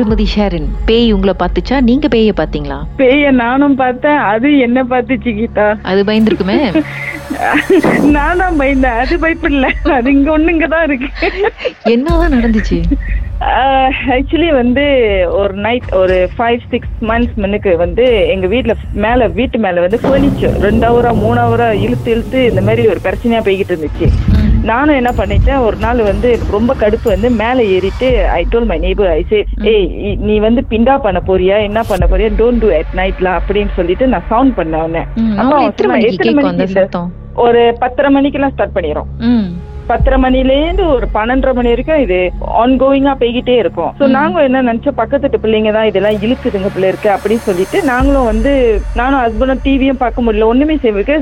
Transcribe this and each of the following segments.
திருமதி ஷேரின் பேய் உங்களை பார்த்துச்சா? நீங்க பேய பாத்தீங்களா பேய நானும் பார்த்தேன். அது என்ன பார்த்துச்சு கீதா. அது பயந்துருக்குமே? நான் தான் பயந்தேன். அது பயப்படல அது இங்க ஒண்ணு இங்கதான் இருக்கு. என்னதான் நடந்துச்சு? ஆக்சுவலி வந்து ஒரு நைட் ஒரு ஃபைவ் சிக்ஸ் மந்த்ஸ் முன்னுக்கு வந்து எங்க வீட்ல மேல வீட்டு மேல வந்து ஃபர்னிச்சர் ரெண்டு ஹவரா மூணு ஹவரா இழுத்து இழுத்து இந்த மாதிரி ஒரு பிரச்சனையா போய்கிட்டு இருந்துச்சு. நானும் என்ன பண்ணிட்டேன் ஒரு நாள் வந்து ரொம்ப கடுப்பு வந்து மேல ஏறிட்டு I told my neighbour I say ஏய் நீ வந்து பிண்டா பண்ண போறியா? என்ன பண்ண போறியா? டோன்ட் டூ அட் நைட்ல அப்படின்னு சொல்லிட்டு நான் சவுண்ட் பண்ணேன் அவனை ம், அப்ப எத்தனை மணிக்கு ஒரு பத்தரை மணிக்கெல்லாம் ஸ்டார்ட் பண்ணிரும். ம். பத்தரை மணிலேருந்து ஒரு பன்னெண்டரை மணி வரைக்கும் இது ஆன் கோயிங்கா போய்கிட்டே இருக்கும். சோ நாங்க என்ன நினைச்சோம் பக்கத்து பிள்ளைங்க தான் இதெல்லாம் இழுக்குதுங்க பிள்ளை இருக்கு அப்படின்னு சொல்லிட்டு நாங்களும் வந்து நானும் ஹஸ்பண்டும் டிவியும் பார்க்க முடியல. ஒண்ணுமே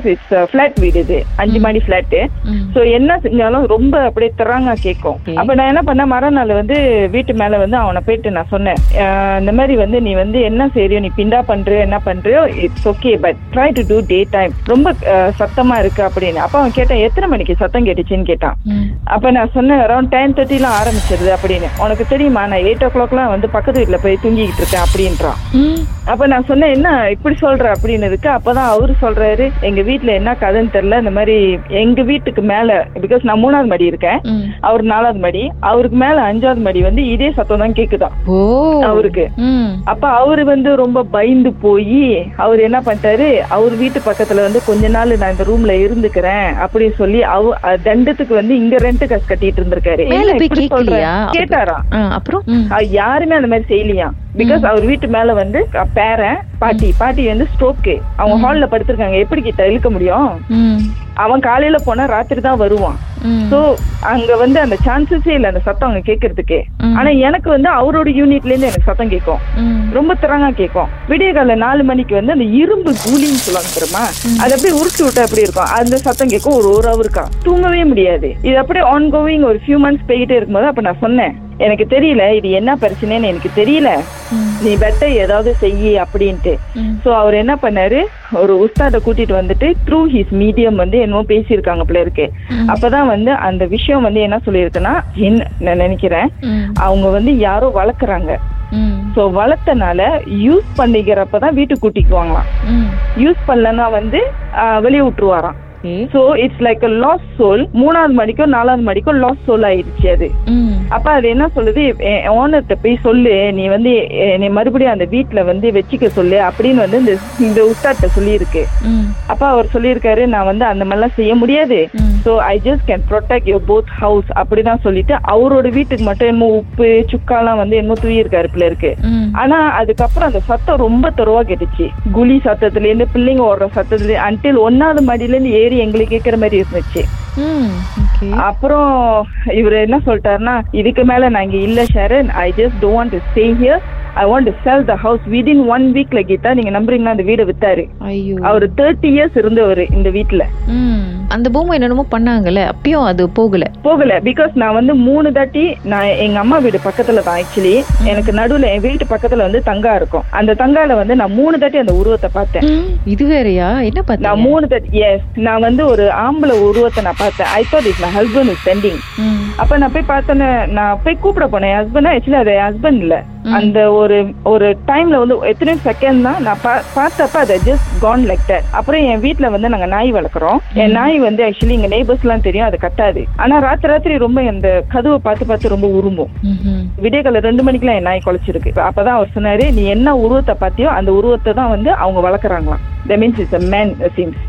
இட்ஸ் ஃபிளாட் வீடு இது. அஞ்சு மாடி ஃபிளாட் ம். சோ என்ன செஞ்சாலும் ரொம்ப அப்படியே திறாங்க கேட்கும். அப்ப நான் என்ன பண்ணேன் மறுநாள் வந்து வீட்டு மேல வந்து அவனை போயிட்டு நான் சொன்னேன் "அஹ், இந்த மாதிரி வந்து நீ வந்து என்ன செய்றியோ நீ பிண்டா பண்றியோ என்ன பண்றியோ it's okay but try to today time ரொம்ப சத்தமா இருக்கு அப்படின்னு. அப்ப அவன் கேட்டான் எத்தனை மணிக்கு சத்தம் கேட்டுச்சுன்னு? கேட்டான். அப்ப நான் சொன்னேன் அரௌண்ட் டென் தேர்ட்டிலாம் ஆரம்பிச்சிருது அப்படின்னு. உனக்கு தெரியுமா நான் எயிட் ஓ கிளாக்லாம் வந்து பக்கத்து வீட்டுல போய் தூங்கிக்கிட்டு இருக்கேன் அப்படின்றான். அப்ப நான் சொன்னேன் என்ன இப்படி சொல்ற? அப்படின்னதுக்கு அப்பதான் அவரு சொல்றாரு எங்க வீட்ல என்ன கதைன்னு தெரியல. இந்த மாதிரி எங்க வீட்டுக்கு மேல பிகாஸ் நான் மூணாவது மடி இருக்கேன். அவர் நாலாவது மடி. அவருக்கு மேல அஞ்சாவது மடி வந்து இதே சத்தம் தான் கேக்குதாம் ஓ. அவருக்கு. அப்ப அவரு வந்து ரொம்ப பயந்து போய் அவர் என்ன பண்ணிட்டாரு? அவர் வீட்டு பக்கத்துல வந்து கொஞ்ச நாள் நான் இந்த ரூம்ல இருந்துக்கிறேன் அப்படின்னு சொல்லி அவ தண்டத்துக்கு வந்து இங்க ரெண்ட் காசு கட்டிட்டு இருந்திருக்காரு. கேட்டாராம். ஆ, அப்புறம்? யாருமே அந்த மாதிரி செய்யலையாம். பிகாஸ் அவர் வீட்டு மேல வந்து பேரன் பாட்டி. பாட்டி வந்து ஸ்ட்ரோக்கு அவங்க ஹால்ல படுத்திருக்காங்க. எப்படி கிட்ட இழுக்க முடியும். அவன் காலையில போனா ராத்திரி தான் வருவான். சோ அங்க வந்து அந்த சான்சஸே இல்ல அந்த சத்தம் அங்க கேக்குறதுக்கு. ஆனா எனக்கு வந்து அவரோட யூனிட்ல இருந்து எனக்கு சத்தம் கேட்கும். ரொம்ப திறங்கா கேட்கும். விடிய கால நாலு மணிக்கு வந்து அந்த இரும்பு கூலின்னு சொல்லுவாங்க தெரியுமா? அது அப்படியே உருட்டு விட்டா எப்படி இருக்கும்? அந்த சத்தம் கேட்கும். ஒரு ஒரு ஹவருக்கா தூங்கவே முடியாது. இது அப்படியே ஆன் கோவிங் ஒரு ஃபியூ மந்த்ஸ் போயிட்டே இருக்கும்போது அப்ப நான் சொன்னேன். எனக்கு தெரியல இது என்ன பிரச்சனைன்னு எனக்கு தெரியல. நீ பெட்ட ஏதாவது செய்யி அப்படின்ட்டு. சோ அவர் என்ன பண்ணாரு ஒரு உஸ்தாத கூட்டிட்டு வந்துட்டு த்ரூ ஹிஸ் மீடியம் வந்து என்னமோ பேசியிருக்காங்க போல இருக்கு அப்பதான் வந்து அந்த விஷயம் வந்து என்ன சொல்லியிருக்குன்னா என்ன நான் நினைக்கிறேன். அவங்க வந்து யாரோ வளர்க்குறாங்க. சோ வளர்த்தனால யூஸ் பண்ணிக்கிறப்பதான் வீட்டுக்கு கூட்டிக்குவாங்களாம். யூஸ் பண்ணலன்னா வந்து வெளிய விட்டுருவாராம். So it's like lost soul மூணாவது மணிக்கும் நாலாவது மணிக்கும் லாஸ் சோல் ஆயிடுச்சு அது. அப்ப அது என்ன சொல்லுது? ஓனர்கிட்ட போய் சொல்லு. நீ வந்து நீ மறுபடியும் அந்த வீட்ல வந்து வச்சுக்க சொல்லு அப்படின்னு வந்து இந்த இந்த உஸ்தாட்ட சொல்லியிருக்கு. அப்ப அவர் சொல்லியிருக்காரு நான் வந்து அந்த மாதிரிலாம் செய்ய முடியாது. So I just can protect your both house அப்படிதான் சொல்லிட்டு அவரோட வீட்டுக்கு மட்டும் என்னமோ உப்பு சுக்காலாம் வந்து என்னமோ தூயிருக்காரு பிள்ளை இருக்கு. ம். ஆனா அதுக்கப்புறம் அந்த சத்தம் ரொம்ப தெருவா கேட்டுச்சு. குழி சத்தத்துல இருந்து பிள்ளைங்க ஓடுற சத்தத்துல அன்டில் ஒன்னாவது மாடியில இருந்து ஏறி எங்களுக்கு கேட்கற மாதிரி இருந்துச்சு. அப்புறம் இவர் என்ன சொல்லிட்டாருன்னா இதுக்கு மேல நான் இங்க இல்ல Sharan. I just don't stay here I want to sell the house within one வீக்ல கீதா நீங்க நம்புறீங்களா? அந்த வீடை வித்தாரு. ஐயோ. அவர் தேர்ட்டி இயர்ஸ் இருந்தவர் இந்த வீட்ல. ம். அந்த பொம்மை என்னென்னமோ பண்ணாங்கல்ல அப்பயும் அது போகல. போகல பிகாஸ் நான் வந்து மூணு தாட்டி நான் எங்க அம்மா வீடு பக்கத்துல தான் ஆக்சுவலி எனக்கு நடுவுல என் வீட்டு பக்கத்துல வந்து தங்கா இருக்கும். அந்த தங்கால வந்து நான் மூணு தாட்டி அந்த உருவத்தை பார்த்தேன். இது வேறயா? என்ன நான் பார்த்தீங்க மூணு தாட்டி எஸ் நான் வந்து ஒரு ஆம்பளை உருவத்தை நான் பார்த்தேன். I thought is my husband is sending. அப்ப நான் போய் பார்த்தேன்னு நான் போய் கூப்பிட போனேன். ஹஸ்பண்ட் ஆக்சுவலி அது ஹஸ்பண்ட் இல்ல. அந்த ஒரு ஒரு டைம்ல வந்து எத்தனை செகண்ட் தான் நான் பார்த்தப்ப அதை ஜஸ்ட் கான் லைக் தட் அப்புறம் என் வீட்ல வந்து நாங்க நாய் வளர்க்குறோம். என் நாய் வந்து ஆக்சுவலி எங்க நெய்பர்ஸ் எல்லாம் தெரியும் அது கட்டாது. ஆனா ராத்திரி ராத்திரி ரொம்ப இந்த கதவை பார்த்து பார்த்து ரொம்ப உரும்பும். ம்ஹும். விடியகால ரெண்டு மணிக்கெல்லாம் என் நாய் குலைச்சிருக்கு அப்பதான் அவர் சொன்னாரு நீ என்ன உருவத்தை பார்த்தியோ அந்த உருவத்தை தான் வந்து அவங்க வளர்க்குறாங்களாம். That means it's a man seems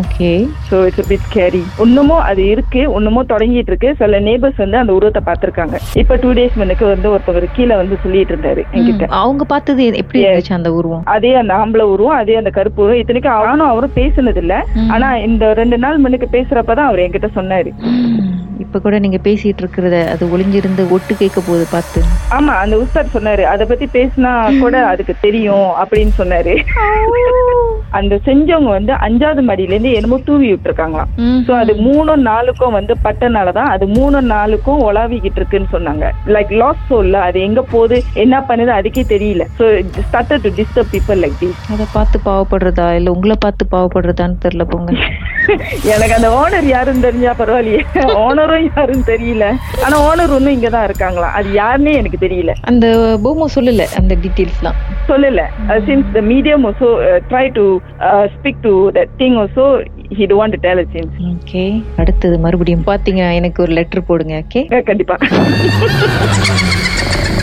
okay so it's bit carry இன்னமும் அது இருக்கு இன்னமும் தொடங்கிட்டு இருக்கு. சில நேபர்ஸ் வந்து அந்த உருவத்தை பார்த்திருக்காங்க. இப்ப டூ டேஸ் முன்னுக்கு வந்து ஒருத்தவர் கீழே வந்து சொல்லிட்டு இருந்தாரு என்கிட்ட. அவங்க பார்த்தது எப்படி இருந்துச்சு அந்த உருவம்? அதே அந்த ஆம்பளை உருவம் அதே அந்த கருப்பு உருவம். இத்தனைக்கு அவனும் அவரும் பேசுனது இல்ல ஆனா இந்த ரெண்டு நாள் முன்னுக்கு பேசுறப்பதான் அவர் என்கிட்ட சொன்னாரு. இப்ப கூட நீங்க பேசிட்டு இருக்கிறத அது ஒளிஞ்சிருந்து ஒட்டு கேட்க போகுது பார்த்து. ஆமா அந்த உஸ்தாத் சொன்னாரு. அத பத்தி பேசினா கூட அதுக்கு தெரியும் அப்படின்னு சொன்னாரு. அந்த செஞ்சவங்க வந்து அஞ்சாவது மடியில இருந்து என்னமோ தூவி விட்டுருக்காங்களாம். சோ அது மூணும் நாலுக்கும் வந்து பட்டனாலதான் அது மூணு நாலுக்கும் உலாவிக்கிட்டு இருக்குன்னு சொன்னாங்க. லைக் லாஸ் சோல்ல அது எங்க போகுது என்ன பண்ணுது அதுக்கே தெரியல. So started to disturb people like this அதை பார்த்து பாவப்படுறதா? இல்ல உங்களை பார்த்து பாவப்படுறதான்னு தெரியல போங்க. எனக்கு அந்த ஓனர் யாருன்னு தெரிஞ்சா பரவாயில்லையே. ஓனரும் யாருன்னு தெரியல. ஆனா ஓனர் ஒன்னும் இங்கதான் இருக்காங்களா? அது யாருன்னே எனக்கு தெரியல. அந்த போமோ சொல்லல அந்த டீட்டெயில்ஸ்லாம் சொல்லல. Since the medium also try to speak to that thing also he want tell it since okay அடுத்தது மறுபடியும் பாத்தீங்கன்னா எனக்கு ஒரு லெட்டர் போடுங்க ஓகே கண்டிப்பா.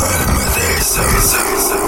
Hermes.